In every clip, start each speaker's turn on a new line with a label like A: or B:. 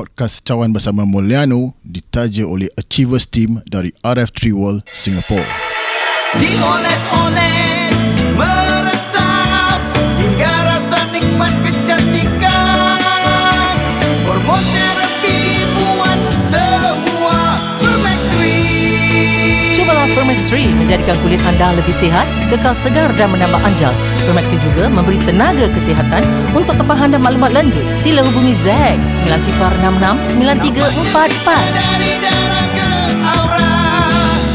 A: podcast Cawan Bersama Mulyano ditaja oleh Achievers Team dari RF3 World Singapore.
B: Dioles-oles 3.
C: Cubalah Fermex 3 menjadikan kulit anda lebih sihat, kekal segar dan menambah anjal. Fermex 3 juga memberi tenaga kesihatan. Untuk tempahan dan maklumat lanjut, sila hubungi Zack 9066 9344.
B: Dari darah ke aura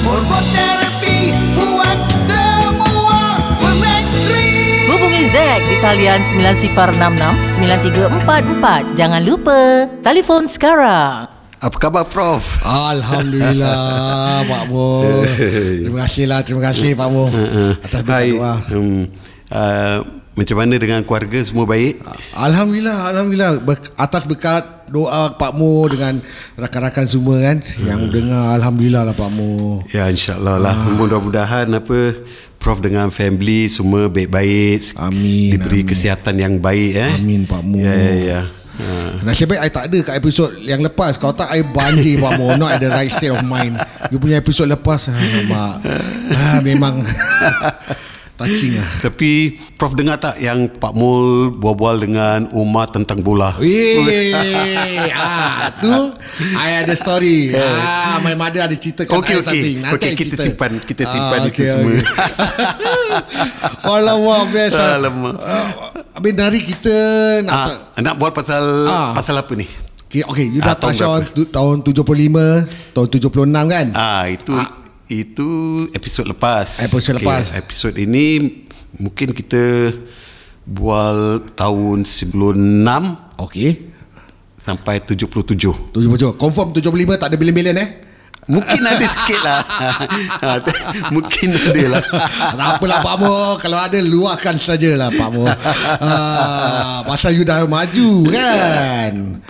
B: Hormon terapi buat semua Permax 3.
C: Hubungi Zack di talian 9066 9344. Jangan lupa, telefon sekarang.
D: Apa khabar Prof?
E: Alhamdulillah Pak Mo. Terima kasihlah, terima kasih Pak Mo atas
D: Hai.
E: doa.
D: Um, uh, macam mana dengan keluarga semua baik?
E: Alhamdulillah, alhamdulillah Ber- atas berkat doa Pak Mo dengan rakan-rakan semua kan yang dengar alhamdulillah lah Pak Mo.
D: Ya insyaAllah lah Mudah-mudahan apa Prof dengan family semua baik-baik
E: Amin,
D: Diberi
E: amin.
D: kesihatan yang baik eh
E: Amin Pak Mo.
D: Ya ya ya ha.
E: Nasib baik I tak ada kat episod yang lepas. Kalau tak I banjir Pak Mo Not at the right state of mind. You punya episod lepas Alamak ah, Memang Touching lah
D: Tapi Prof dengar tak yang Pak Mul bual-bual dengan Umar tentang bola
E: Weh, ah, tu I ada story. ah, my mother ada ceritakan
D: Okey,
E: I
D: okey.
E: something. Nanti
D: Okey,
E: I
D: kita
E: cerita.
D: simpan, kita simpan itu
E: okey,
D: semua.
E: Alamak, ah.
D: Alamak.
E: Ah, Habis dari kita nak
D: ah, Nak bual pasal
E: Ah.
D: Pasal apa ni?
E: Okay, okay, you
D: Ah,
E: dah
D: tahun
E: touch on tu, tahun 75, tahun 76 kan?
D: Ah itu itu episod lepas.
E: Episod lepas.
D: Episod ini mungkin kita bual tahun 96
E: Okay.
D: sampai 77.
E: 77. Confirm 75 tak ada bilion-bilion eh?
D: Mungkin ada sikit lah Ah, t- Mungkin ada lah
E: tak apalah Pak Mo Kalau ada luahkan sajalah Pak Mo ah, Pasal you dah maju kan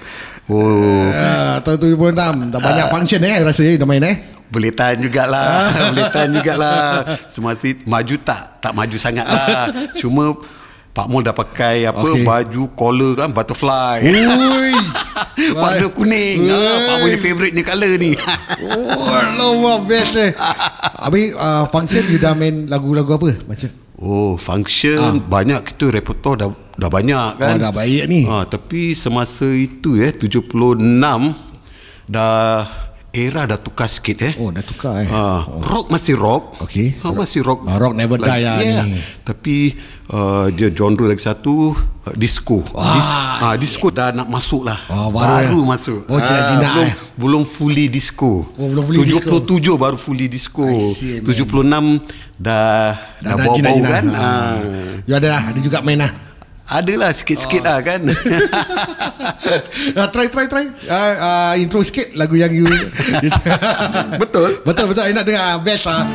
D: Oh
E: ah, Tahun 76 Dah banyak function eh Rasa eh dah main eh
D: Boleh tahan jugalah Boleh tahan jugalah Semasa maju tak Tak maju sangat lah Cuma Pak Mul dah pakai apa
E: Okey.
D: baju collar kan butterfly.
E: Ui
D: Warna kuning. Ah, Pak Mul ni favourite ni colour ni.
E: Oh Alamak best eh Habis uh, function you dah main lagu-lagu apa Macam
D: Oh, function banyak kita repertoire dah dah banyak kan.
E: Oh, dah baik ni.
D: Ha, tapi semasa itu eh 76 dah era dah tukar sikit eh.
E: Oh dah tukar eh
D: Ha, rock masih rock.
E: Okey.
D: Ha, masih rock.
E: Ah, rock never die lah
D: yeah.
E: ni.
D: Tapi uh, dia genre lagi satu uh, disco. Dis, ha, disco dah nak masuk lah.
E: Ah, baru
D: baru
E: ya.
D: masuk.
E: Oh, jinak-jinak
D: belum,
E: eh.
D: belum fully disco.
E: Oh, belum fully
D: 77 baru fully disco.
E: See, man.
D: 76 dah dah,
E: nak
D: bau-bau
E: jinak-jinak.
D: kan.
E: ha.
D: Ha.
E: You ada lah Ada juga main lah
D: Adalah sikit-sikit lah kan.
E: uh, Try try try uh, uh, Intro sikit Lagu yang you
D: Betul.
E: Betul betul I nak dengar Best lah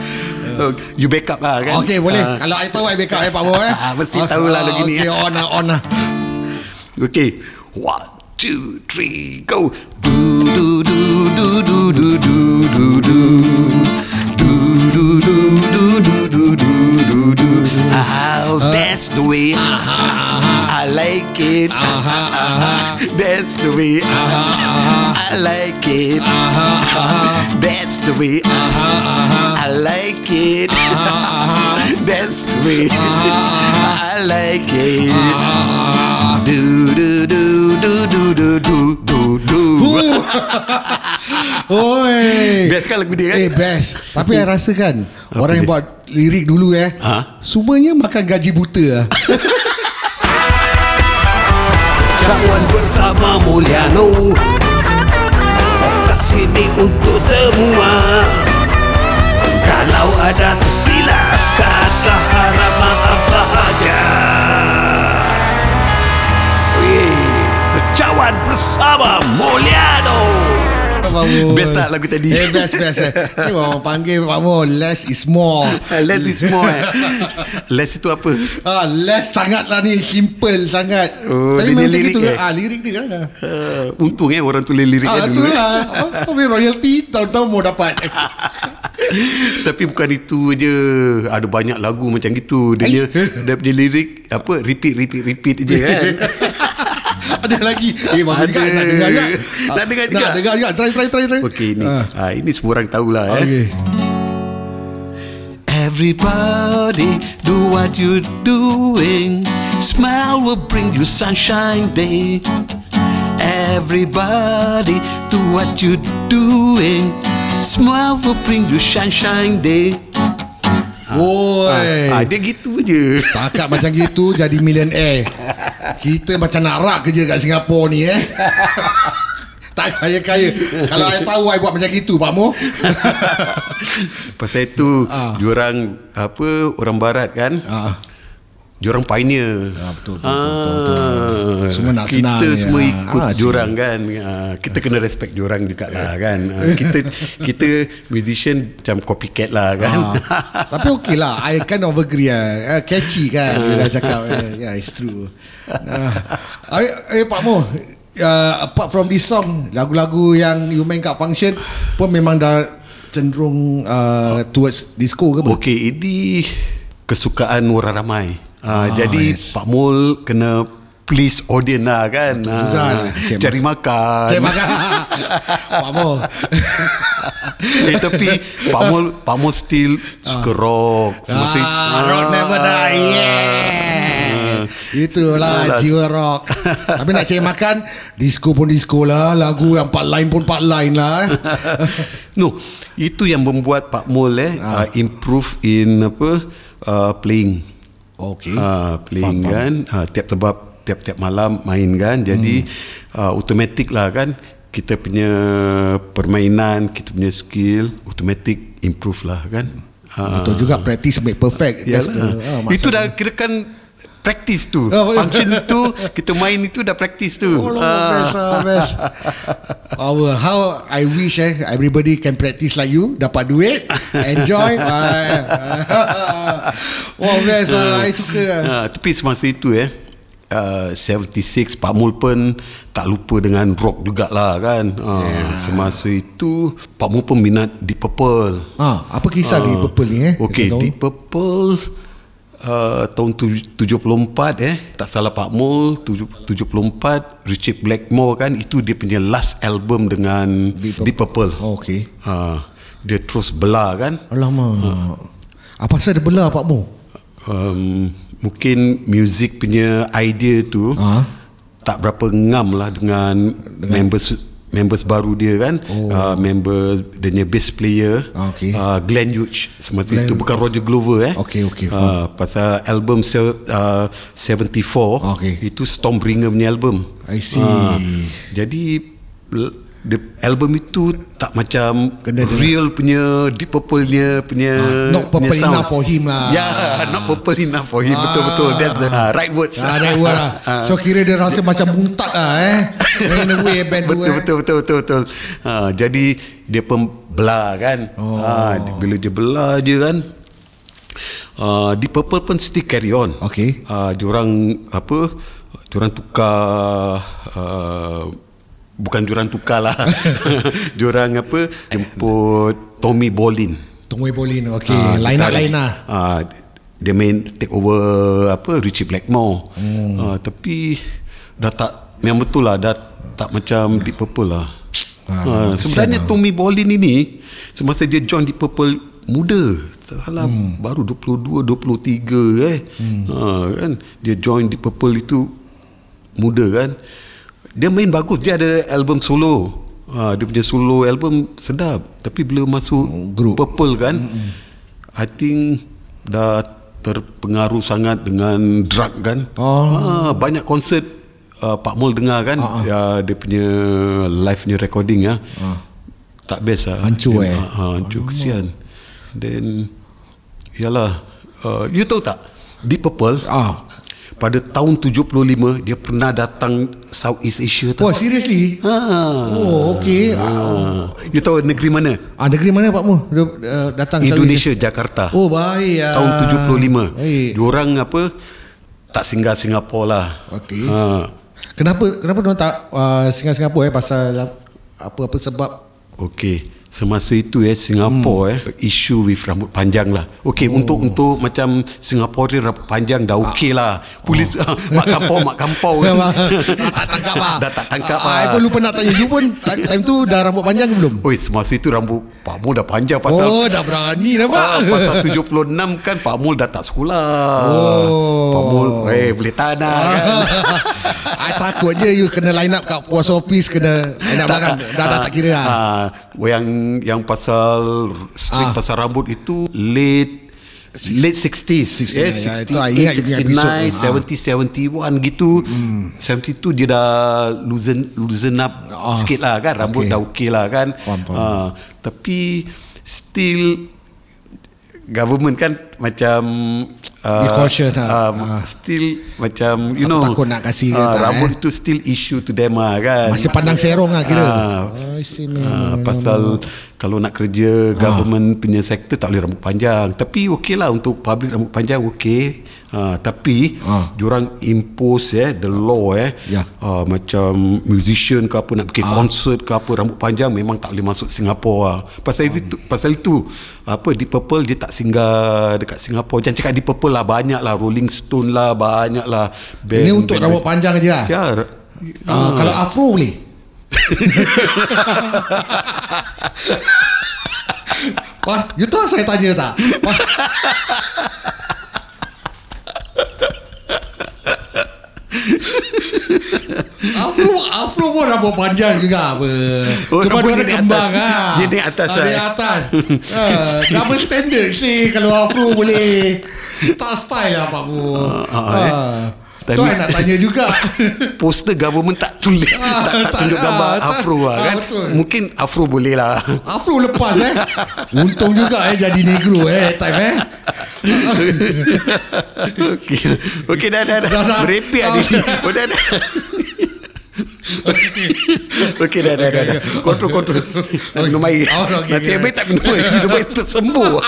D: you backup lah kan.
E: Okay boleh
D: Ah.
E: Kalau I tahu I backup I Pak Bo eh
D: Ah, mesti tahulah lagu ni,
E: Okay
D: eh.
E: on lah on lah
D: Okay. One, two, three, go. Do do do do do do do do do. Do do do do do do do do do. Oh, that's the way. I it. That's the way. I like it. That's the way. I like it. That's the way. I like it. Do do do do do do do do do.
E: Oi
D: Best kan lagu dia kan?
E: Eh best Tapi I rasa kan Orang yang buat lirik dulu eh
D: Ha?
E: Semuanya makan gaji buta lah
F: Kawan bersama Mulyano. Kat sini untuk semua. Kalau ada tersilap Kata harap maaf sahaja. Wih, Secawan bersama Mulyano
E: Pak.
D: Best tak lagu tadi?
E: Eh best best eh. Ni orang panggil Pak Less is more
D: Less is more eh. Less itu apa?
E: Ah, less sangatlah ni Simple sangat
D: Oh,
E: Tapi
D: dia
E: memang
D: lirik
E: gitu
D: eh?
E: Ah, lirik dia kan
D: Uh, untung eh orang tulis lirik
E: Ah,
D: dulu. eh.
E: lah Apa- Tapi royalty Tahun-tahun mau dapat
D: Tapi bukan itu je Ada banyak lagu macam gitu Dia, dia, dia, dia lirik Apa Repeat repeat repeat je kan
E: ada lagi. Eh, juga. Nak dengar juga.
D: Nak dengar juga?
E: Nak dengar juga. Try, try, try. try.
D: Okey ni.
E: Ah.
D: Ah, ini semua orang tahulah eh. Everybody do what you're doing. Smile will bring you sunshine day. Everybody do what you're doing. Smile will bring you sunshine day.
E: Oi.
D: Ah, dia gitu je.
E: Takat macam gitu jadi millionaire. Kita macam nak rak kerja kat Singapura ni eh. tak kaya-kaya. Kalau saya tahu saya buat macam gitu Pak Mo.
D: Pasal itu
E: Ah.
D: diorang apa orang barat kan?
E: Ah.
D: Diorang pioneer.
E: Ah, betul, betul, betul, betul. Semua nak
D: kita
E: senang je.
D: semua
E: Ah,
D: ikut
E: ah,
D: diorang kan. Ah, kita kena respect diorang juga lah kan. Ah, kita kita musician macam copycat lah kan.
E: Ah. Tapi okey lah I kind of agree lah Catchy kan Dia dah cakap eh, Yeah it's true uh, eh, eh Pak Mo uh, Apart from this song Lagu-lagu yang You main kat function Pun memang dah Cenderung uh, Towards disco ke apa?
D: Okey, ini kesukaan orang ramai. Ah,
E: Ah,
D: jadi
E: yes.
D: Pak Mul kena please audience lah kan.
E: juga.
D: Ah,
E: Cik
D: cari makan.
E: Cik makan Pak Mo
D: eh tapi Pak Mul Pak Mul still suka rock. Semasa
E: ah, Rock never die yeah. Itulah
D: Alas.
E: jiwa rock Tapi nak cari makan Disco pun disco lah Lagu yang part line pun part line lah
D: No, itu yang membuat Pak Mul eh uh, improve in apa uh, playing.
E: Okay
D: Ah, playing
E: Faham,
D: kan ah, tiap tebab tiap-tiap malam main kan jadi
E: Hmm.
D: ah, automatic lah kan kita punya permainan kita punya skill automatic improve lah kan Ah,
E: Betul juga practice make perfect That's
D: yalah.
E: the, ah,
D: itu dah kira kan practice tu
E: Oh, betul.
D: function itu kita main itu dah practice tu
E: Oh,
D: Ah.
E: best, ah, best. Our, how I wish eh, everybody can practice like you, dapat duit, enjoy. ah, oh, best. ah, I suka.
D: Ah, tapi semasa itu eh uh, 76 Pak Mul pun tak lupa dengan rock jugalah kan. Uh, yeah. Semasa itu Pak Mul pun minat Deep Purple.
E: Ah, apa kisah di Purple ni eh?
D: Okey,
E: Kita tahu.
D: Deep Purple uh, tahun tu- 74 eh tak salah Pak Mul tujuh- 74 Richard Blackmore kan itu dia punya last album dengan
E: Deep
D: Deep
E: Purple. Oh, okey.
D: Uh, dia terus belah kan.
E: Alamak. Apa pasal dia belah Pak Mo?
D: Um, mungkin music punya idea tu
E: Ah.
D: tak berapa ngam lah dengan, dengan members members baru dia kan oh. uh, member dia punya bass player
E: Ah, okey.
D: uh, Glenn Hughes semasa
E: Glenn-
D: itu bukan Roger Glover eh
E: Okey, okey,
D: uh, pasal album se- uh, 74
E: Okey.
D: itu Stormbringer punya album
E: I see.
D: Ah, jadi the album itu tak macam
E: Kena
D: real punya Deep Purple-nya punya
E: Ah, not
D: punya
E: purple
D: sound.
E: enough for him lah.
D: Ya, not purple enough for him.
E: Ah.
D: Betul betul. That's the uh, right words.
E: Ah, that word lah. So kira dia rasa macam muntad lah eh. In a way band tu
D: betul,
E: eh.
D: betul betul betul betul. Ha, jadi dia pun belah kan. Oh. Ha, bila dia belah je kan. Uh, di Purple pun still carry on.
E: Okey.
D: Uh, diorang apa? Diorang tukar uh, bukan diorang tukar lah. diorang apa? Jemput Tommy Bolin.
E: Tunggu Bolin. Okey,
D: Ah,
E: line up lain lah.
D: ah, dia main take over apa Richie Blackmore. Hmm. Ah, tapi dah tak memang betul lah dah tak macam Deep Purple lah. Ah,
E: Ah,
D: sebenarnya
E: lah.
D: Tommy Bolin ini semasa dia join Deep Purple muda salah hmm. baru 22 23 eh hmm. ha, kan dia join Deep Purple itu muda kan dia main bagus dia ada album solo ha, dia punya solo album sedap tapi bila masuk
E: Group.
D: Purple kan hmm. I think dah terpengaruh sangat dengan drug kan
E: Oh.
D: ha, banyak konsert uh, Pak Mul dengar kan
E: Ah, ah.
D: uh, dia punya live nya recording ya tak best lah
E: Hancur
D: Dia-
E: eh?
D: ha, hancur kesian then yalah uh, you tahu tak Deep Purple
E: Ah.
D: Pada tahun 75 dia pernah datang Southeast Asia
E: Oh,
D: tau.
E: seriously?
D: Ha.
E: Oh, okey.
D: Ha. You tahu negeri mana?
E: Ah, negeri mana Pak Mu? Dia, uh, datang
D: Indonesia, Jakarta.
E: Oh, baik. ah.
D: Tahun 75.
E: Baik.
D: Diorang apa? Tak singgah Singapura lah.
E: Okey.
D: Ha.
E: Kenapa kenapa dia tak uh, singgah Singapura eh pasal apa apa sebab
D: Okey. Semasa itu eh Singapura hmm. eh issue with rambut panjang lah. Okey oh. untuk untuk macam Singapura rambut panjang dah okey lah. Polis oh. mak kampau mak kampau kan.
E: Dah tak tangkap lah
D: dah tak tangkap
E: Ah,
D: lah.
E: Pun lupa nak tanya You pun time tu dah rambut panjang ke belum?
D: Oi semasa itu rambut Pak Mul dah panjang pasal
E: Oh dah berani nampak
D: Ah, pasal 76 kan Pak Mul dah tak sekolah.
E: Oh.
D: Pak Mul eh boleh tahan lah kan.
E: I takut je You kena line up kat post office Kena line up lah kan Dah, dah tak kira lah
D: Ah, yang yang pasal string
E: Ah.
D: pasal rambut itu late late 60s
E: 60s,
D: yeah,
E: ya, itu I ingat you punya
D: 69
E: episode tu.
D: 70 71 gitu hmm. 72 dia dah loosen loosen up
E: Ah.
D: sikit lah kan rambut
E: Okay.
D: dah okey lah kan
E: Faham, faham.
D: Ah, tapi still government kan macam uh,
E: Be cautious lah.
D: um,
E: Ah.
D: still macam you
E: Tak-
D: know
E: takut nak kasih tak,
D: rambut
E: eh?
D: itu still issue to them lah kan
E: Masih pandang serong lah kira
D: Ah.
E: I see, man.
D: Ah, pasal kalau nak kerja government punya sektor tak boleh rambut panjang. Tapi okey lah untuk public rambut panjang okey. Ah, tapi
E: Ah.
D: diorang impose eh the law eh
E: Ya.
D: ah, macam musician ke apa nak pergi concert ke apa rambut panjang memang tak boleh masuk Singapura lah. Pasal itu pasal itu apa di Purple dia tak singgah dekat Singapura. Jangan cakap di Purple lah banyak lah Rolling Stone lah banyak lah band,
E: Ini untuk
D: band-
E: rambut panjang je lah
D: Ya.
E: Ah, Kalau afro boleh Wah, you tahu saya tanya tak? Wah. Afro Afro pun rambut panjang juga apa.
D: Oh,
E: Cuma dia
D: dia di
E: kembang ah.
D: Dia di atas,
E: Ah, Di
D: ah.
E: atas. Ah, double standard sih kalau Afro boleh. Tak style lah Pak Mu.
D: ah,
E: Ah. Tu
D: Tapi-
E: I nak tanya juga.
D: poster government tak tulis.
E: Ah,
D: tak, tak
E: tak-
D: tunjuk gambar
E: ah, tak-
D: afro lah
E: ah,
D: kan?
E: betul.
D: mungkin afro boleh lah.
E: Afro lepas eh. Untung juga eh jadi negro eh time eh.
D: okey. Okey dah dah dah,
E: Dah,
D: merepek
E: Ah.
D: ni. Oh dah dah. Okey. Dah dah dah, dah. Kontrol kontrol. Minum air.
E: Oh,
D: Nasib
E: okey.
D: baik tak minum air. Minum air tersembuh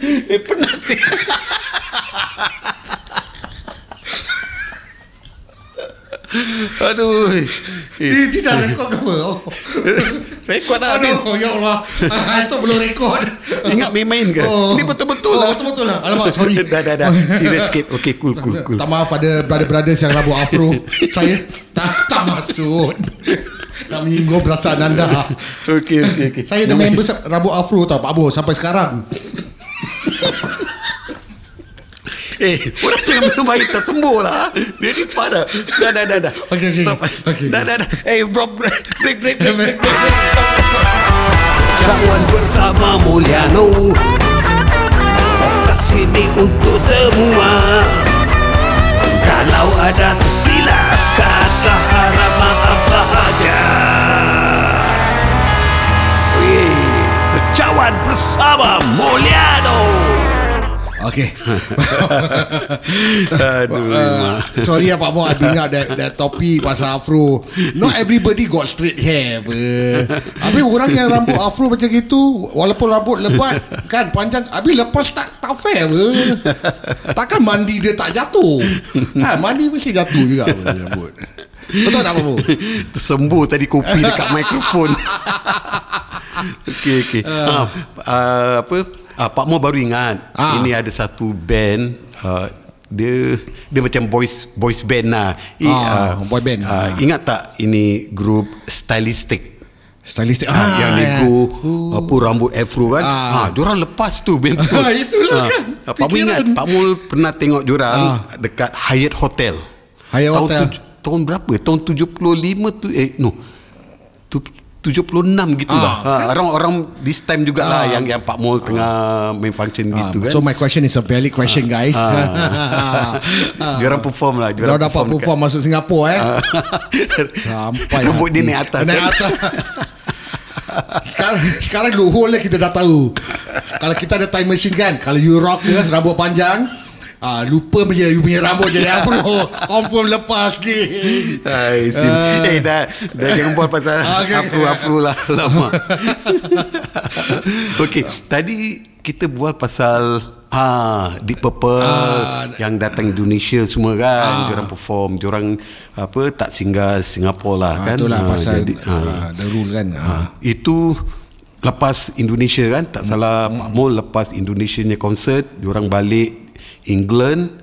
D: Eh penat Aduh eh.
E: Dia, dia dah rekod ke apa? Oh.
D: Rekod dah habis
E: Aduh, ya Allah. Ah, Itu belum rekod.
D: Ingat main-main ke?
E: Oh.
D: Ini betul-betul
E: oh,
D: lah.
E: Betul-betul lah. Alamak, sorry.
D: dah, dah, dah. Serius sikit. Okay, cool, cool, cool.
E: Tak maaf ada brother-brothers yang rambut afro. Saya tak, tak maksud. Nak menyinggung perasaan anda.
D: Okay, okay, okay.
E: Saya ada member rambut afro tau Pak Bo sampai sekarang.
D: Eh, orang tengah minum air tersembuh lah. Dia ni parah. Dah, dah, dah. dah.
E: Okey, okey.
D: Stop.
E: Okey.
D: Dah, dah, dah. Eh, bro, break, break, break, break, break, break.
F: Kawan bersama Mulyano Kat sini untuk semua Kalau ada tersilap Kata harap maaf sahaja Wih, Secawan bersama Mulyano
E: Okay.
D: Aduh,
E: Uh, sorry ya Pak Mo I bring up that, that topic pasal afro Not everybody got straight hair apa. Habis orang yang rambut afro macam gitu Walaupun rambut lebat Kan panjang Habis lepas tak tak fair apa. Takkan mandi dia tak jatuh ha, Mandi mesti jatuh juga apa, rambut Betul tak Pak Mo?
D: Tersembuh tadi kopi dekat mikrofon. Okey okey. Uh. Uh, apa? Uh, Pak Mo baru ingat.
E: Ah.
D: Ini ada satu band uh, dia dia macam boys boys band lah. I,
E: Ah, boy band.
D: Uh,
E: Ah.
D: Ingat tak ini grup Stylistic?
E: Stylistic
D: Ah, yang
E: ya.
D: nego apa rambut afro kan.
E: Ah.
D: Ah, diorang lepas tu band tu.
E: Ah, itulah kan,
D: Ah, Pak Mul ingat. Pak Mul pernah tengok diorang
E: Ah.
D: dekat Hyatt Hotel.
E: Hyatt
D: tahun
E: Hotel.
D: tuj- tahun berapa? Tahun 75 tu eh no. Tu, 76 gitu lah.
E: Ah.
D: Ha, orang-orang this time jugalah
E: Ah.
D: yang yang Pak Mul tengah main function
E: Ah,
D: gitu kan.
E: So my question is a valid question guys
D: Ah. Diorang perform lah,
E: Diorang
D: diorang
E: dapat
D: perform
E: perform masuk Singapura eh
D: Ah.
E: Sampai
D: Rambut dia naik atas
E: Naik
D: kan?
E: atas Sekarang, sekarang loophole kita dah tahu Kalau kita ada time machine kan Kalau you rockers rambut panjang ah, Lupa punya you punya rambut jadi afro Confirm lepas gig
D: Hai, sim.
E: Ah.
D: Eh dah dah jangan buat pasal
E: okay.
D: afro afro lah lama. Okey, tadi kita bual pasal Ah, Deep Purple yang datang Indonesia semua kan, ah. diorang perform, diorang apa tak singgah Singapura lah
E: Ah,
D: kan.
E: itulah
D: Ah,
E: pasal
D: jadi, ah.
E: ah, the rule kan. Ah.
D: Ah, itu lepas Indonesia kan tak salah Pak Mul lepas Indonesia punya konsert diorang balik England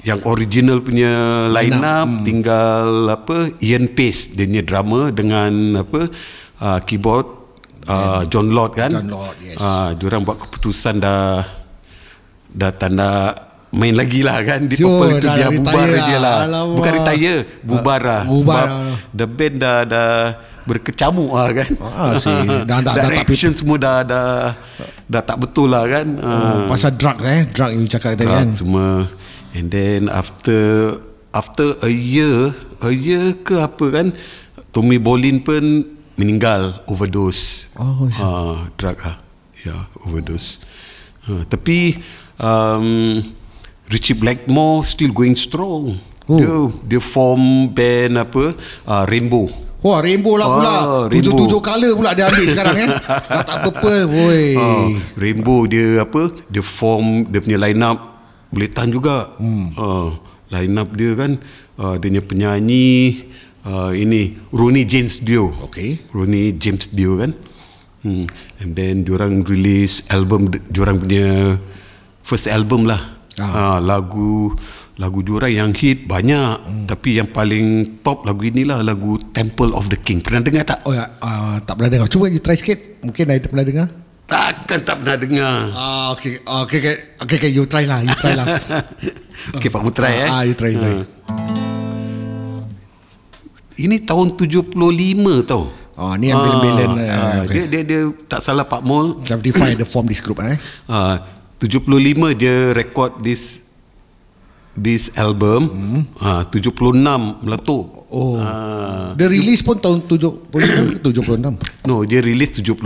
D: yang original punya line up tinggal apa Ian Pace dia punya drummer dengan apa uh, keyboard uh, John Lord kan
E: John Lord, yes.
D: Ah, diorang buat keputusan dah dah tak nak main lagi lah kan di
E: Sure,
D: Purple itu
E: dah
D: biar bubar
E: lah.
D: je lah
E: Alamak.
D: bukan retire bubar lah
E: bubar
D: sebab
E: lah.
D: the band dah dah berkecamuk lah kan
E: Ah, sih. Dah- dah- dah tak
D: direction semua dah dah dah tak betul lah kan?
E: Oh, pasal drug eh, drug yang you cakap tadi kan.
D: semua. And then after after a year a year ke apa kan Tommy Bolin pun meninggal overdose.
E: Oh,
D: ha, drug ah. Ya yeah, overdose. Ha, tapi um, Richie Blackmore still going strong.
E: Oh.
D: dia dia form band apa? Uh, Rainbow
E: Wah rainbow lah pula
D: Ah, rainbow.
E: Tujuh-tujuh color pula dia ambil sekarang eh Dah tak purple Woi
D: Ah, Rainbow dia apa dia form dia punya line up boleh tahan juga hmm. uh, line up dia kan uh, dia punya penyanyi uh, ini Ronnie James Dio
E: Okay.
D: Ronnie James Dio kan hmm. and then diorang release album diorang punya first album lah ah. uh, lagu lagu diorang yang hit banyak hmm. tapi yang paling top lagu inilah lagu Temple of the King pernah dengar tak?
E: Oh ya, uh, tak pernah dengar. Cuba you try sikit. Mungkin ada pernah dengar.
D: Takkan tak pernah dengar
E: Ah, okay, Ah, okay, okay, okay, okay, you try lah, you try lah.
D: Okey Pak Mutra eh.
E: Ah, you try, you try.
D: Ini tahun 75 tau.
E: Oh, ni yang belen-belen.
D: Ah,
E: Ah,
D: dia,
E: okay.
D: dia dia tak salah Pak Mol.
E: 75 the form this group eh.
D: Ah, 75 dia record this this album. Hmm. Ah, 76 meletup.
E: Oh.
D: Ah,
E: The release pun tahun 75 76.
D: no, dia release 75.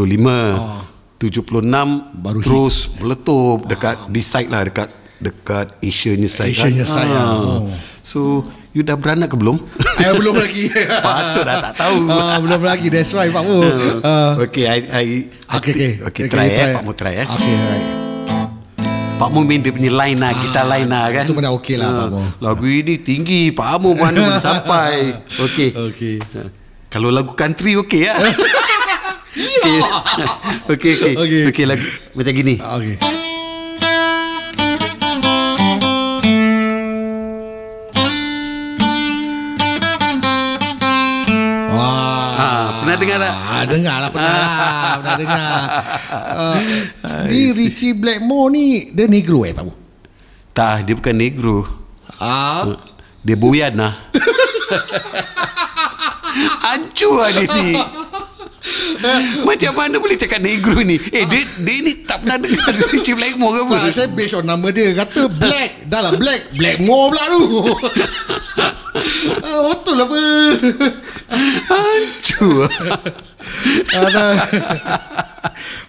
D: Oh. 76
E: Baru hit.
D: terus meletup dekat oh. this side lah dekat dekat Asia-nya side.
E: Asia-nya side,
D: Ah.
E: oh.
D: So, you dah beranak ke belum?
E: Eh belum lagi.
D: Patut dah tak tahu.
E: Ah, belum lagi. That's why Pak Mu. Ah.
D: okay, I, I,
E: Okay, okay.
D: okay, try, eh, Pak Mu try eh.
E: Okay, alright.
D: Pak Mu main dia punya line lah, kita line lah kan.
E: itu benda okey lah, Pak Mu.
D: Lagu ini tinggi, Pak Mu mana boleh sampai. Okay.
E: Okay.
D: Kalau lagu country okey ya. okay. okay, okay.
E: Okey.
D: Okay, lagu macam gini.
E: Okay.
D: Tak?
E: Ah, dengar lah pernah lah Pernah dengar uh, Ni Richie Blackmore ni Dia negro eh Pak Bu
D: Tak, dia bukan negro.
E: Ah,
D: Dia boyan lah. Hancur lah dia ni. Macam mana boleh cakap negro ni? Eh, dia, dia ni tak pernah dengar Richie Blackmore ke apa?
E: tak, saya based on nama dia Kata Black Dah lah Black Blackmore pula tu ah, Betul apa
D: Hancur
E: Ada.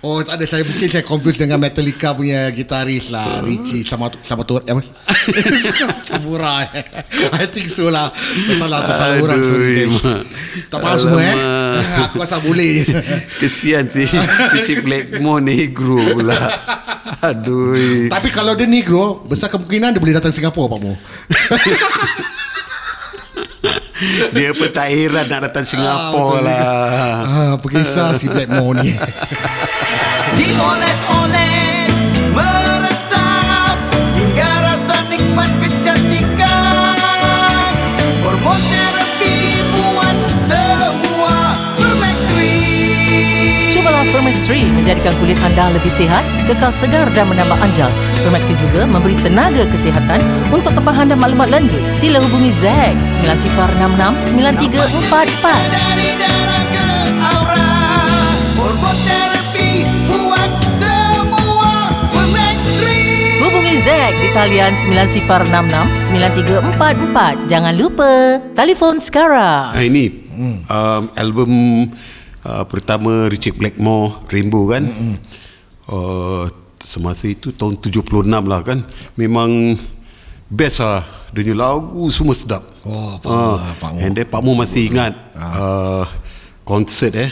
E: Oh tak ada saya mungkin saya confuse dengan Metallica punya gitaris lah Richie sama sama tu apa? Samurai. I think so lah. Salah orang sorry.
D: Mak.
E: Tak maaf semua eh. Aku asal boleh.
D: Kesian si Richie Blackmore negro pula Aduh
E: Tapi kalau dia negro, besar kemungkinan dia boleh datang Singapura Pak Mo.
D: Dia pun tak heran nak datang Singapura
E: betul
D: lah
E: Ah, apa kisah si Blackmore ni.
C: Permax 3 menjadikan kulit anda lebih sihat, kekal segar dan menambah anjal. Permax 3 juga memberi tenaga kesihatan. Untuk tempah anda maklumat lanjut, sila hubungi Zack
B: 9066
C: 9344. Zack di talian 9066-9344. Jangan lupa, telefon sekarang.
D: Ah, ini hmm. um, album uh, pertama Richard Blackmore Rainbow kan? Uh, Semasa itu tahun 76 lah kan? Memang best lah. Dia punya lagu semua sedap.
E: Oh, Pak Mu.
D: And then Pak Mu masih ingat uh, Konsert eh.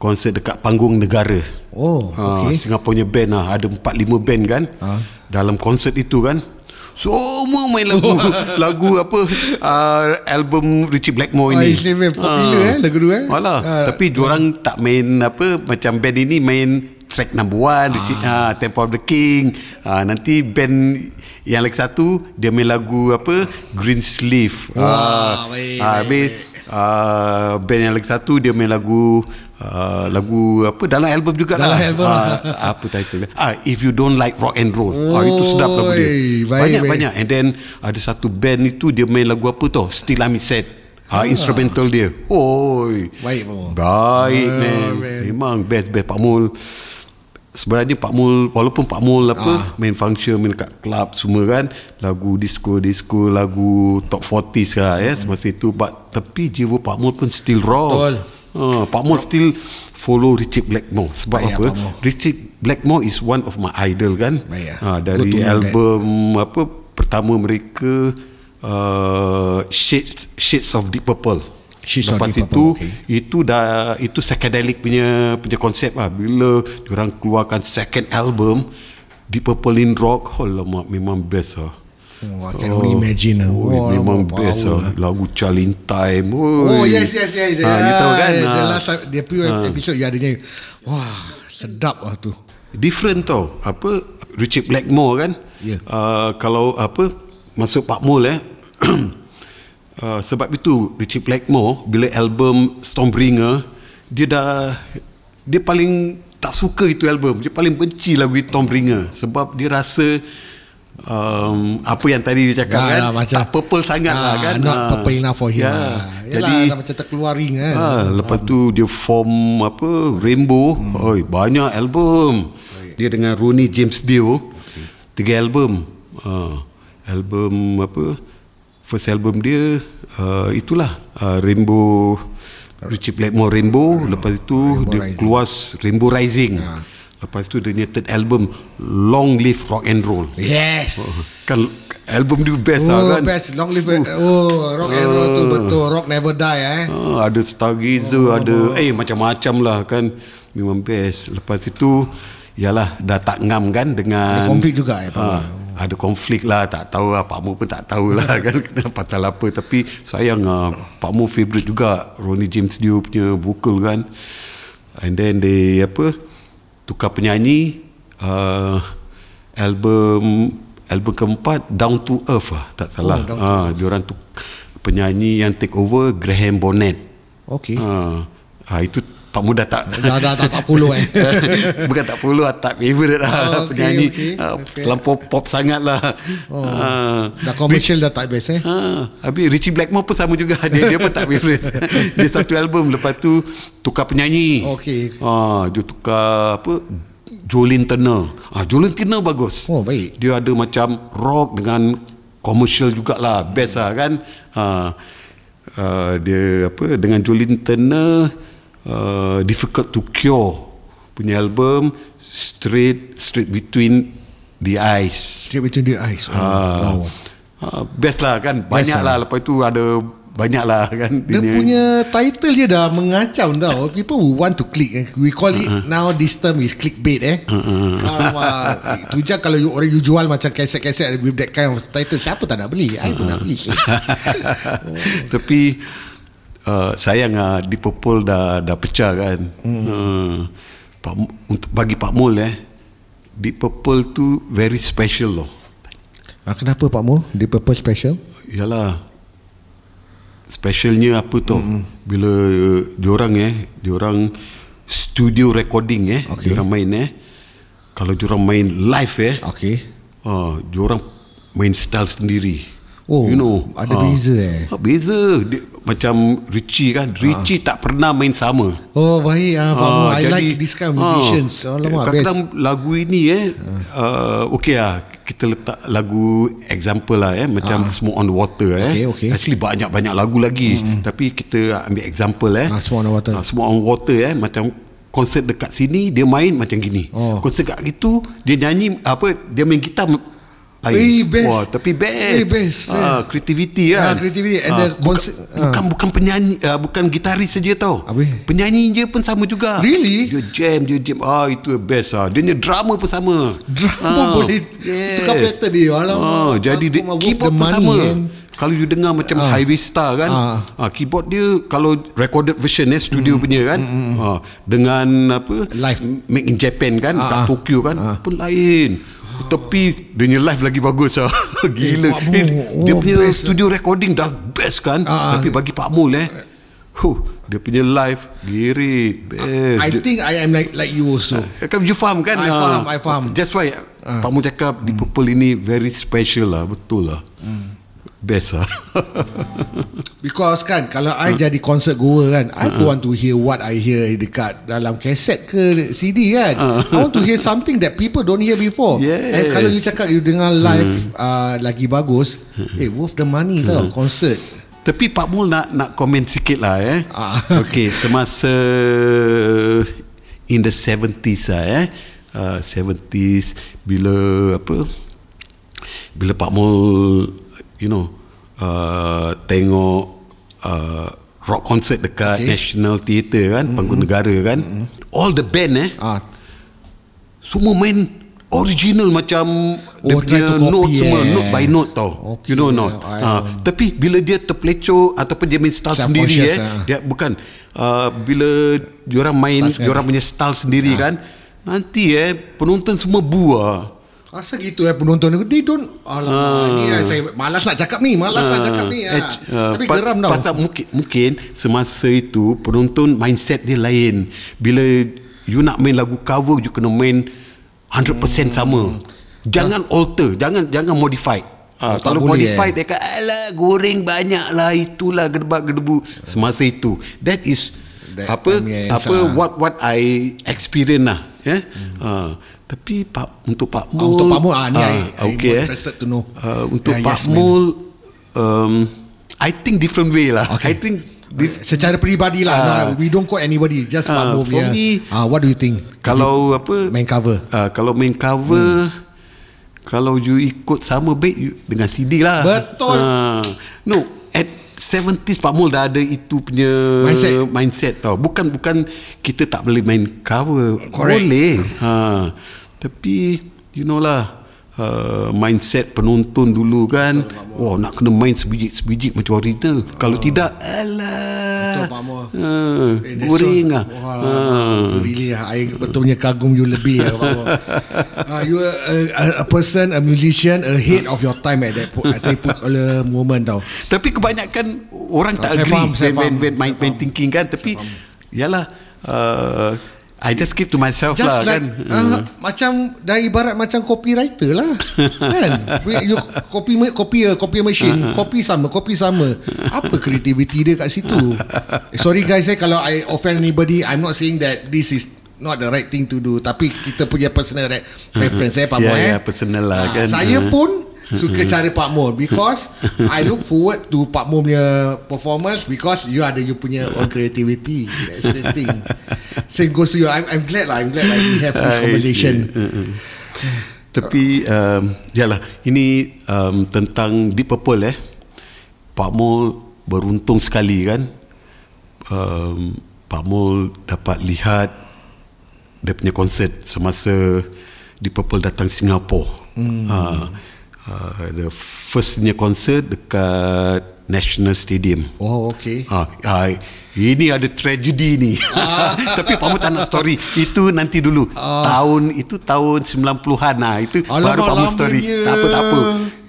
D: Konsert dekat panggung negara.
E: Oh, okay.
D: Singapore punya band lah. Ada 4-5 band kan?
E: Ah.
D: Dalam konsert itu kan Semua main lagu Lagu apa uh, Album Richie Blackmore
E: Ah,
D: ini
E: Islam band popular, eh, lagu tu, eh.
D: Alah,
E: Ah.
D: Tapi diorang tak main apa Macam band ini main Track number one Richie, ah. Temple of the King ah, Nanti band Yang lagi satu Dia main lagu apa Green Sleeve
E: Wah, baik,
D: ah,
E: baik,
D: habis, ah, Band yang lagi satu Dia main lagu uh, Lagu apa Dalam album juga
E: Dalam
D: lah
E: album.
D: Ah, Apa title dia ah, If you don't like rock and roll ah, Itu sedap lagu dia Banyak-banyak And then Ada satu band itu Dia main lagu apa tau Still I'm Sad Ah, instrumental dia. Oi.
E: Baik, Pak Mul.
D: Baik,
E: Ah,
D: man.
E: man.
D: Memang best best Pak Mul. Sebenarnya Pak Mul walaupun Pak Mul apa
E: Ah.
D: main function main kat club semua kan lagu disco disco lagu top 40s lah ya semasa itu but tapi jiwa Pak Mul pun still raw.
E: Betul.
D: Ha, Pak Mul still follow Richard Blackmore sebab
E: Baik,
D: apa? Richard Blackmore is one of my idol kan.
E: Baik, to
D: dari
E: that.
D: album apa pertama mereka uh, Shades Shades of Deep Purple.
E: Shades of
D: Lepas
E: Deep
D: itu
E: okay.
D: itu dah itu psychedelic punya punya konsep lah bila orang keluarkan second album Deep Purple in Rock oh lama memang best lah
E: Oh, I can only imagine.
D: oh,
E: Oh,
D: memang
E: lama,
D: best lah lagu Charlene Time
E: Oh
D: Oi.
E: yes yes yes.
D: ha, you tahu kan
E: The
D: ha.
E: last time, dia punya episode ya adanya. Wah, sedap lah tu.
D: different tau apa Richard Blackmore kan
E: Ya.
D: uh, kalau apa masuk Pak Mul eh uh, sebab itu Richard Blackmore bila album Stormbringer dia dah dia paling tak suka itu album dia paling benci lagu Stormbringer sebab dia rasa um, apa yang tadi dia cakap
E: Ya,
D: kan
E: lah, macam-
D: tak purple sangat lah
E: Ah,
D: kan
E: Not
D: Ah.
E: purple enough for him
D: Ya.
E: lah. Yalah,
D: jadi
E: dah macam terkeluar ring kan.
D: Ha, lepas tu dia form apa Rainbow. Hmm. Oi, banyak album. Dia dengan Ronnie James Dio. Okay. Tiga album. Ha, album apa? First album dia uh, itulah uh, Rainbow Richie Blackmore Rainbow, lepas itu
E: Rainbow
D: dia
E: Rising.
D: keluar Rainbow Rising. Lepas tu dia punya third album Long Live Rock and Roll.
E: Yes.
D: Kan album dia best
E: Oh,
D: lah kan.
E: best long live Oh, rock and roll tu betul. Rock never die eh.
D: Ah, ada Stargazer, oh, ada eh macam-macam lah kan. Memang best. Lepas itu yalah dah tak ngam kan dengan
E: Ada konflik juga, eh, Pak
D: Ah, ada konflik lah tak tahu lah Pak Mu pun tak tahu lah kan kenapa pasal apa. Tapi sayang ah Pak Mu favourite juga Ronnie James Dio punya vocal kan. And then they apa tukar penyanyi uh, album album keempat Down to Earth lah tak salah.
E: Down to
D: ah diorang tu penyanyi yang take over Graham Bonnet.
E: Okay.
D: ah ah, itu Pak Mu dah tak
E: Dah dah tak, tak follow eh.
D: Bukan tak perlu lah Tak favourite lah
E: Oh, okay,
D: Penyanyi
E: okay.
D: ah,
E: Okay.
D: Terlampau pop sangat lah
E: Oh.
D: Ah.
E: Dah commercial dah tak best eh.
D: Ha, habis Richie Blackmore pun sama juga dia dia pun tak favourite. dia satu album lepas tu tukar penyanyi.
E: Okey.
D: Ha, dia tukar apa Jolene Turner. Ah Jolene Turner bagus.
E: Oh, baik.
D: Dia ada macam rock dengan commercial jugalah best lah kan. Ha, uh, dia apa dengan Jolene Turner uh, Difficult to Cure punya album Straight Straight Between the Eyes.
E: Straight between the eyes. Oh,
D: Ah,
E: wow.
D: ah, best lah kan banyak
E: lah.
D: lah lepas tu ada banyak lah kan
E: Dia punya title dia dah mengacau tau People who want to click eh. We call it
D: Uh-uh.
E: Now this term is clickbait eh Itu je kalau you, orang you jual Macam keset-keset With that kind of title Siapa tak nak beli I pun nak beli
D: tapi uh, sayang ah Deep Purple dah dah pecah kan hmm. uh, Pak, untuk bagi Pak Mul eh Deep Purple tu very special loh
E: ah, Kenapa Pak Mo? Dia purple special?
D: Yalah Specialnya apa tu mm-hmm. Bila uh, diorang eh Diorang Studio recording eh
E: Okay.
D: Diorang main eh Kalau diorang main live eh
E: Okay
D: Ah, diorang main style sendiri.
E: Oh,
D: you know,
E: ada beza eh?
D: Ah, beza. Dia, macam Richie kan. Richie tak pernah main sama.
E: Oh baik ah, Mo
D: Ah,
E: I like this kind of musicians
D: ah,
E: Alamak best
D: Kadang-kadang lagu ini eh uh, Okay lah Kita letak lagu Example lah eh Macam Smoke on the Water eh
E: Ah. Okay, okay.
D: Actually banyak-banyak lagu lagi mm-hmm. Tapi kita ambil example eh
E: Ah, Smoke on the Water.
D: Ah, Smoke on Water eh Macam konsert dekat sini Dia main macam gini
E: Oh.
D: Konsert kat gitu Dia nyanyi apa Dia main gitar lain.
E: Eh, best.
D: Wah, tapi best.
E: Eh, best,
D: Ah,
E: eh.
D: creativity kan.
E: Ah, creativity and
D: Ah,
E: the
D: bukan,
E: ah.
D: bukan bukan penyanyi uh, bukan gitaris saja tau.
E: Habis?
D: Penyanyi je pun sama juga.
E: Really?
D: Dia jam, dia jam. Ah itu best ah. Dia punya drama pun sama.
E: Drama boleh tukar pattern dia. Alamak,
D: Ah, jadi dia, keyboard pun sama.
E: kan.
D: Kalau you dengar macam
E: Ah.
D: Highway Star kan
E: Ah.
D: ah. keyboard dia kalau recorded version eh studio punya kan ah, dengan apa
E: Mm. Live.
D: make in Japan kan
E: Ah,
D: kat
E: ah.
D: Tokyo kan pun lain tapi dia punya live lagi bagus lah Gila eh,
E: Mul,
D: Dia
E: oh,
D: punya
E: best.
D: studio recording dah best kan
E: ah.
D: Tapi bagi Pak Mul eh huh, Dia punya live Girit Best
E: I
D: Dia-
E: think I am like like you also.
D: Kan you faham kan
E: I
D: Ah.
E: faham, I faham.
D: That's why Pak Mul cakap Di Purple ini Very special lah Betul lah Best lah
E: Because kan Kalau I jadi concert goer kan I don't want to hear What I hear Dekat dalam kaset ke CD kan I want to hear something That people don't hear before
D: Yes.
E: And kalau you cakap You dengar live uh, Lagi bagus Eh worth the money tau Concert
D: Tapi Pak Mul nak nak komen sikit lah eh.
E: Ah.
D: Okay, semasa in the 70s lah eh. Uh, 70s bila apa bila Pak Mul you know uh, tengok uh, rock concert dekat
E: Okay.
D: National Theatre kan, mm-hmm. Panggung Negara kan. Mm-hmm. All the band eh
E: ah,
D: semua main original macam dia
E: Oh, try
D: punya note semua
E: eh.
D: note by note tau
E: Okay,
D: you know not ha, tapi bila dia terpelecoh ataupun dia main style sendiri eh
E: ah.
D: dia bukan uh, bila diorang main
E: sengaja.
D: diorang punya style sendiri kan nanti eh penonton semua buah
E: Asal gitu eh penonton ni They don't Alamak ni lah saya Malas nak cakap ni Malas nak cakap ni ah. Tapi
D: pa-
E: geram tau.
D: pasal mungkin, mungkin semasa itu penonton mindset dia lain. Bila you nak main lagu cover you kena main 100%
E: Hmm.
D: sama. Jangan alter jangan jangan modify. Ha,
E: tak
D: kalau
E: boleh,
D: modify
E: eh.
D: dia kata alah goreng banyak lah itulah gedebak gedebu. Semasa itu. That is
E: That
D: apa apa
E: ah.
D: what what I experience lah ya ha, tapi pak untuk Pak
E: Ah,
D: Mul
E: untuk Pak Mul, ah, ni I- I
D: okay, eh.
E: interested to know.
D: Uh, untuk
E: Yeah,
D: Pak
E: yes.
D: Mul um, I think different way lah
E: Okay.
D: I think dif-
E: Secara peribadi lah
D: Ah.
E: no, We don't quote anybody Just
D: Ah,
E: Pak Mo
D: for
E: punya
D: me,
E: ah, What do you think
D: kalau apa
E: Main cover
D: uh, kalau main cover hmm. kalau you ikut sama baik you, dengan CD lah
E: Betul.
D: Ah, no 70s Pak Mul dah ada itu punya
E: Mindset.
D: mindset tau. Bukan bukan kita tak boleh main cover.
E: Correct.
D: boleh. Ha, tapi you know lah Uh, mindset penonton dulu kan. Wah nak kena main sebiji-sebiji macam original. Kalau tidak Alah
E: Betul, Pak Mo.
D: uh,
E: Eh, that's
D: Boring
E: all.
D: lah
E: Wah,
D: Ah.
E: Really lah I betulnya kagum you lebih lah, Pak Mo. Ah, You a, a, a person A musician Ahead of your time At that, at that particular moment tau
D: Tapi kebanyakan orang tak
E: Ah, saya
D: agree
E: faham, saya
D: when, when,
E: faham.
D: when main, main thinking kan Tapi Yalah uh, I just keep to myself
E: Just
D: lah
E: like
D: kan?
E: uh, Macam Dah ibarat macam copywriter lah Kan? You, Copy copy a copy machine Copy sama Copy sama. Apa creativity dia kat situ? Eh, Sorry guys eh Kalau I offend anybody I'm not saying that This is Not the right thing to do. Tapi kita punya personal re- preference eh Pak
D: Ya,
E: Mo eh?
D: ya, personal lah,
E: Ah,
D: kan.
E: Saya
D: Ah.
E: pun Suka cara Pak Mo Because I look forward to Pak Mo punya performance Because you ada you punya own creativity. That's the thing. Same goes to you. I'm, I'm glad lah. I'm glad like we have this conversation.
D: Tapi um, Yalah Ini um, Tentang Deep Purple eh. Pak Mul Beruntung sekali kan? Um, Pak Mul Dapat lihat Dia punya konsert Semasa Deep Purple datang Singapura hmm. uh, uh, The first punya konsert Dekat National Stadium
E: Oh okay
D: Ha, ha, ini ada tragedi ni. Tapi Pak Mu tak nak story. Itu nanti dulu. Tahun itu tahun 90-an lah. Itu
E: Alamak,
D: baru Pak Mu story. Tak apa tak apa.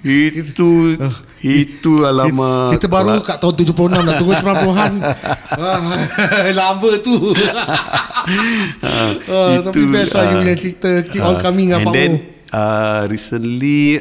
D: Itu itu alamak.
E: Kita baru
D: Kalau-
E: kat tahun 76 Dah tunggu 90-an ah, Lama tu ah, Tapi best lah You punya cerita Keep on coming lah
D: And
E: Pak
D: then
E: Mu
D: uh, recently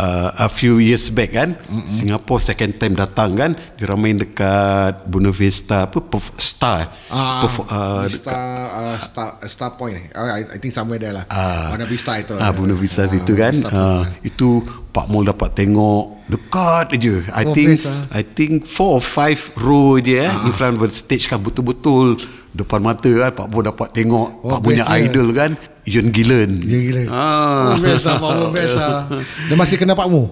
D: uh, a few years back kan mm-hmm. Singapore second time datang kan dia main dekat Buena Vista apa perf- Star
E: Ah,
D: Perf- uh,
E: Star, uh, Star, Star Point eh. Oh, I, I think somewhere there lah.
D: Ah.
E: Buena Vista itu.
D: Ah, Buena Vista
E: Ah,
D: itu kan. Ah,
E: Point.
D: itu Pak Mul dapat tengok dekat aja. I
E: Oh,
D: think
E: best, ah.
D: I think four or five row je eh in front of the stage kan betul-betul depan mata kan Pak Mul dapat tengok
E: Oh,
D: Pak punya idol kan. Yun Gillen.
E: Ya gila.
D: Ah.
E: Oh, best lah Pak Mu best lah. Dia masih kenal Pak Mu?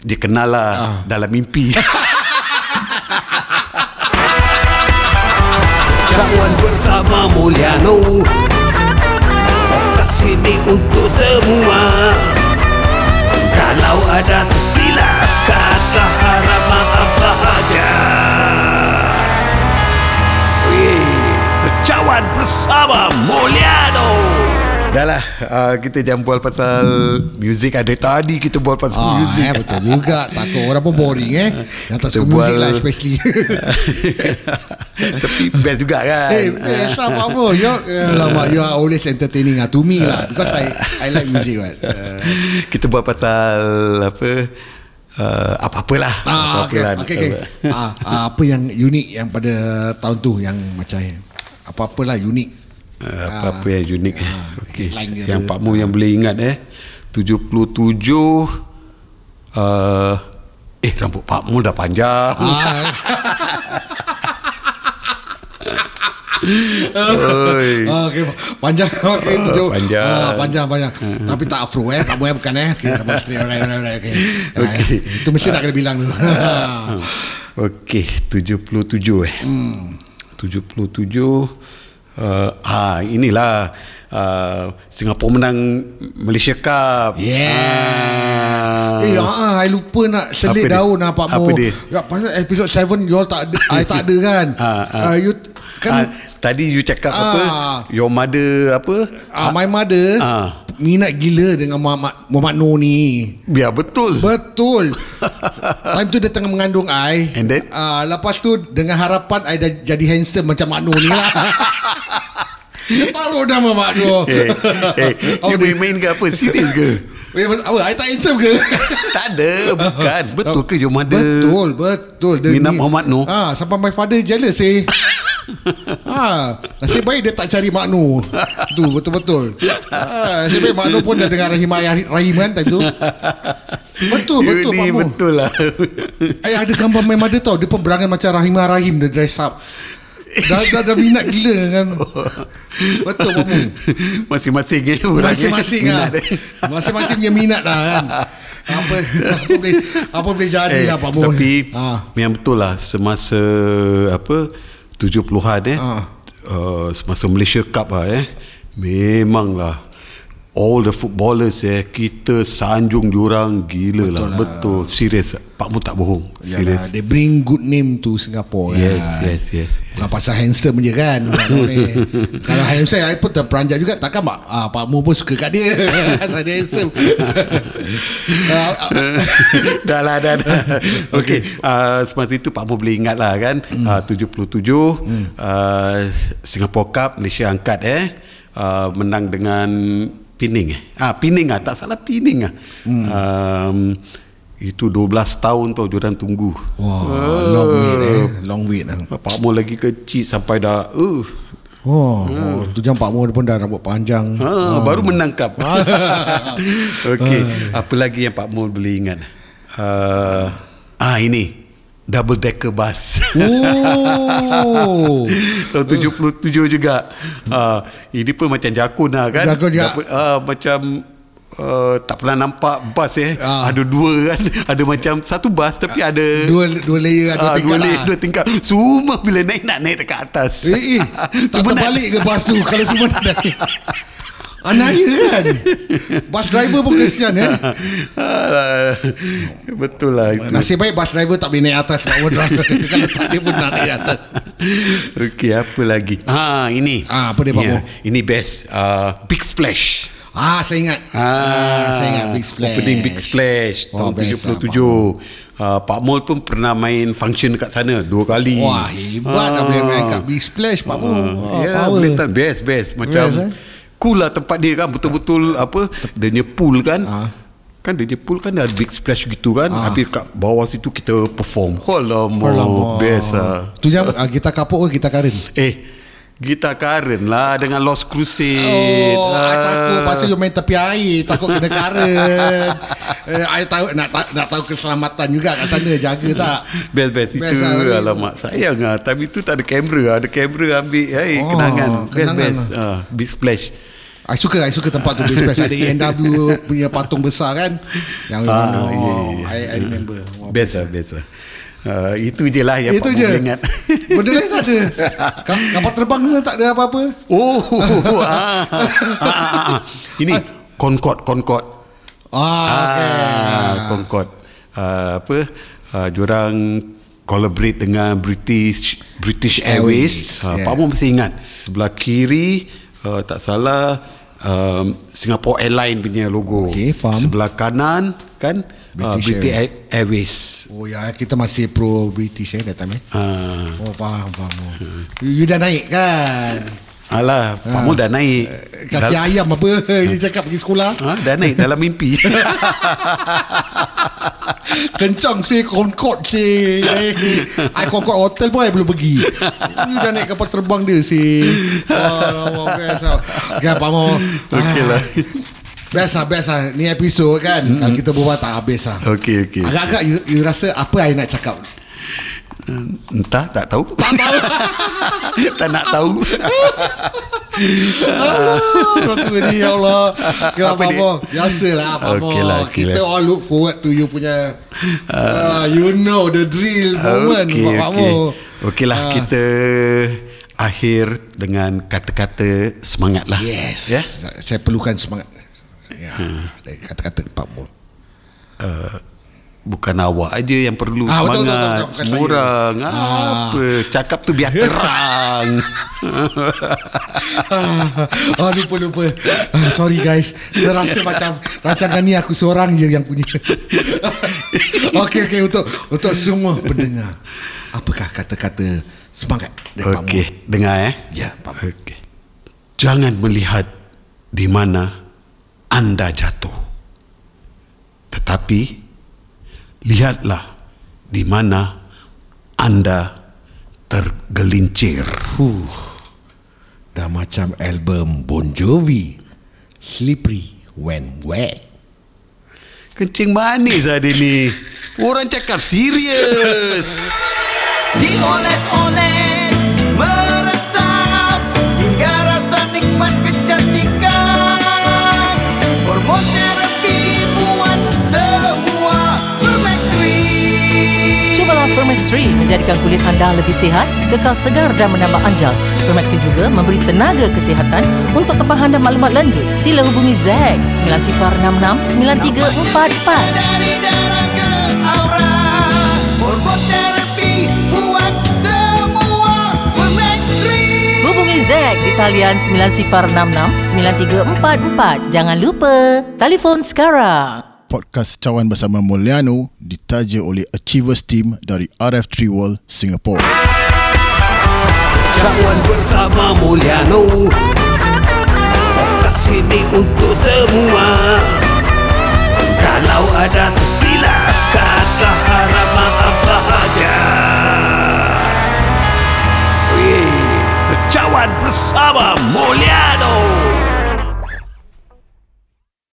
D: Dia kenal lah
E: Ah.
D: dalam mimpi.
F: Kawan bersama Mulyano Kat sini untuk semua Kalau ada tersilap Kata Secawan bersama Mulyano
D: Dah lah uh, Kita jangan bual pasal Music ada Tadi kita bual pasal
E: Ah,
D: music
E: eh, betul juga. Takut orang pun boring eh. Yang tak
D: Kita
E: suka muzik
D: bual-
E: lah especially.
D: Tapi best juga kan
E: Eh, best lah Pak Mu. You, alamak, you are always entertaining lah to me lah. Because I I like music right. Uh,
D: Kita buat pasal Apa uh, Apa-apalah
E: ah, okay,
D: Apa-apalah
E: okay, okay. ah, ah, apa yang unik yang pada tahun tu yang macam apa-apalah unik.
D: Uh, apa-apa yang unik eh. Okey.
E: headline dia
D: Yang
E: tu.
D: Pak Mu yang boleh ingat eh 77 uh, Eh rambut Pak Mu dah panjang
E: Ah,
D: Oi.
E: Ah, okay. Panjang okay, tujuh.
D: Panjang.
E: Ah, panjang panjang. Tapi tak afro eh. Tak boleh bukan eh. Okay. Alright, alright, alright. Okay. Ah,
D: Okey.
E: Itu mesti nak kena bilang dulu.
D: Okey 77 eh hmm. 77 uh, ah inilah uh, Singapura menang Malaysia Cup
E: Yeah.
D: ah.
E: Eh, ah, I lupa nak selit
D: Apa
E: daun Mo.
D: Apa dia?
E: Ya, pasal episod 7 you all tak ada, I tak ada kan.
D: Ah, ah.
E: Ah, you
D: ah,
E: kan
D: tadi you cakap
E: Ah.
D: apa your mother apa
E: ah, my mother
D: Ah.
E: Minat gila dengan Muhammad Muhammad Noor ni.
D: biar betul
E: Betul. Time tu dia tengah mengandung I.
D: And then?
E: Ah, lepas tu dengan harapan I dah jadi handsome macam Mak Noor ni lah. dia taruh nama Mak Noor.
D: eh,
E: Apa
D: you
E: dia?
D: main-main ke apa serius ke
E: Eh, apa? I tak handsome ke?
D: tak ada bukan betul ke your mother
E: Betul, betul.
D: Minat Muhammad Noor?
E: Ah, sampai my father jealous eh. Ah, nasib baik dia tak cari Mak Noor. Tu betul-betul. Ah, nasib baik Mak Noor pun dah dengar Rahim Rahim kan time tu. Betul,
D: you
E: betul Mu.
D: betul lah
E: Eh ada gambar my mother tau Dia peberangan macam Rahimah Rahim Dia dress up dah, dah, dah minat gila kan Betul Pak Mu
D: masing-masing eh eh.
E: Masing-masing lah
D: eh.
E: Masing-masing punya minat lah kan apa, apa boleh apa boleh jadi lah Pak Mu
D: Tapi
E: ah.
D: Yang betul lah Semasa Apa 70-an eh.
E: Ah.
D: uh, Semasa Malaysia Cup lah eh. Memanglah All the footballers eh Kita sanjung diorang Gila lah. Betul Serius Pak Mu tak bohong. Serius
E: They bring good name to Singapore
D: Yes
E: kan.
D: yes yes
E: Bukan pasal handsome je kan. Kalau handsome I pun terperanjat juga. Takkan Pak, ah, Pak Mu pun suka kat dia. Pasal dia handsome. Ah, ah,
D: dah lah dah dah. Okay uh, Semasa itu Pak Mu boleh ingat lah kan? Hmm. uh, 77 hmm. uh, Singapore Cup Malaysia angkat eh? Uh, Menang dengan Pining eh. Ah, Pining ah Tak salah Pining ah. Hmm. um, Itu 12 tahun tau Diorang tunggu.
E: Wah Long wait eh. Long wait lah
D: Pak Mu lagi kecil Sampai dah uh,
E: Oh, oh tu jam Pak Mu pun dah rambut panjang.
D: ah, Baru menang cup Okay Apa lagi yang Pak Mu boleh ingat? Uh, Ah ini Double decker bus
E: Oh.
D: Tahun 77 juga uh, Ini pun macam jakun lah kan
E: Jakun juga.
D: Dapat, uh, Macam uh, Tak pernah nampak bus eh
E: Ah.
D: Ada dua kan Ada macam Satu bus Tapi ada
E: Dua dua layer
D: ah,
E: tingkat
D: dua,
E: lah.
D: layer, dua tingkat Semua bila naik Nak naik dekat atas
E: Eh, eh tak
D: nak-
E: terbalik ke bas tu kalau semua nak naik. Anaya kan Bus driver pun kesian eh
D: Betul lah itu
E: Nasib baik bus driver tak boleh naik atas Pak Mu driver Kalau tak dia pun nak naik atas
D: Okey, apa lagi? Ah, ini.
E: Ah, apa dia, Pak Mo?
D: Ini best. Uh, Big Splash.
E: Ah saya ingat
D: Ah,
E: saya ingat Big Splash
D: Opening Big Splash
E: Oh,
D: tahun
E: best lah,
D: 77. Uh, Pak Mol pun pernah main function dekat sana dua kali.
E: Wah hebat dah boleh main kat Big Splash Pak Mu
D: Ah, ya,
E: power.
D: boleh tak best best macam
E: Best, eh?
D: Cool lah tempat dia kan betul-betul apa dia punya pool kan.
E: Ah.
D: Kan dia punya pool kan ada big splash gitu kan.
E: Ah.
D: Habis kat bawah situ kita perform. Alamak,
E: Alamak.
D: best lah.
E: Tu jam ah, kita kapuk ke kita karin
D: Eh, Gitar Karen lah Dengan Lost Crusade.
E: Oh, I
D: Ah.
E: takut pasal you main tepi air, takut kena current. eh, I tahu nak nak, nak tahu keselamatan juga kat sana, jaga tak?
D: Best best itu
E: Best lah, tapi-
D: alamak. Sayang ah tapi tu tak ada kamera. Ada kamera ambil hey,
E: Oh,
D: kenangan. Best
E: kenangan
D: best. ah big splash.
E: I suka I suka tempat tu Base Ada ANW punya patung besar kan? Yang
D: Ah,
E: oh,
D: ya, ya.
E: I, I remember. Wah,
D: best. lah best lah Uh, itu je lah yang
E: Itu
D: Pak
E: je.
D: Mu ingat.
E: Benda lain tak ada. Ka- Kapal terbang pun tak ada apa-apa?
D: Oh ah, ah, ah. Ini Concorde Concorde.
E: Ah, okay.
D: ah, Concorde. Ah, Apa? Ah, Diorang Collaborate dengan British British Airways,
E: Airways,
D: Ah,
E: yeah.
D: Pak Mu masih ingat. Sebelah kiri ah, Tak salah um, Singapore Airline punya logo.
E: Okey, faham.
D: Sebelah kanan Kan ah,
E: British
D: British Air- Airways.
E: Oh ya kita masih pro British eh that time eh?
D: Ah,
E: Oh faham faham. Oh. you, you dah naik kan?
D: Alah Pak Mu dah naik.
E: Kaki
D: Dal-
E: ayam apa? You cakap pergi sekolah.
D: Ah, dah naik dalam mimpi.
E: Kencang si Concord si eh, I Concord Hotel pun I belum pergi. You dah naik kapal terbang dia si Oh best lah Okay Pak Mo
D: Okey lah.
E: Best lah best lah. Ni episod kan? Kalau kita berbual tak habis lah.
D: Okey okey
E: Agak-agak you, you rasa apa I nak cakap?
D: Entah tak tahu.
E: Tak tahu.
D: Tak nak tahu.
E: Tu ni ya Allah. Okay lah
D: Apa
E: Pak? Mo Biasalah Pak Mo
D: Okey lah, okey
E: Kita
D: lah.
E: all look forward to you punya uh, You know the drill moment
D: Okey
E: Pak
D: okey.
E: Mo
D: Okey lah
E: Ah.
D: kita akhir dengan kata-kata semangat lah.
E: Yes.
D: Ya.
E: Saya perlukan semangat ya. Dari kata-kata Pak Mo
D: Bukan awak aja yang perlu
E: Ah, betul, betul,
D: semangat.
E: betul, betul,
D: orang.
E: Ah.
D: Apa? Cakap tu biar terang.
E: Oh lupa lupa ah, Sorry guys Terasa macam Rancangan ni aku seorang je yang punya Okay okay Untuk untuk semua pendengar Apakah kata-kata Semangat dari Pak Mo?
D: Okey, dengar eh.
E: Ya Pak
D: Okey. Jangan melihat di mana anda jatuh. Tetapi lihatlah di mana anda tergelincir.
E: Fuh, dah macam album Bon Jovi Slippery When Wet
D: Kencing manis ada ni. Orang cakap serius.
B: Dioles-oles meresap
C: Fermex 3 menjadikan kulit anda lebih sihat, kekal segar dan menambah anjal. Fermex 3 juga memberi tenaga kesihatan. Untuk tempahan dan maklumat lanjut, sila hubungi Zack 9066 9344.
B: Dari darah ke aura Hormon terapi buat semua Permaxtree
C: Hubungi Zack di talian 9066 9344. Jangan lupa, telefon sekarang
A: podcast cawan bersama Mulyano ditaja oleh Achievers Team dari RF3 World Singapore.
F: Cawan bersama Mulyano Podcast ini untuk semua.
D: Kalau ada silap kata harap maaf sahaja. Wee, Secawan bersama Mulyano Mulyano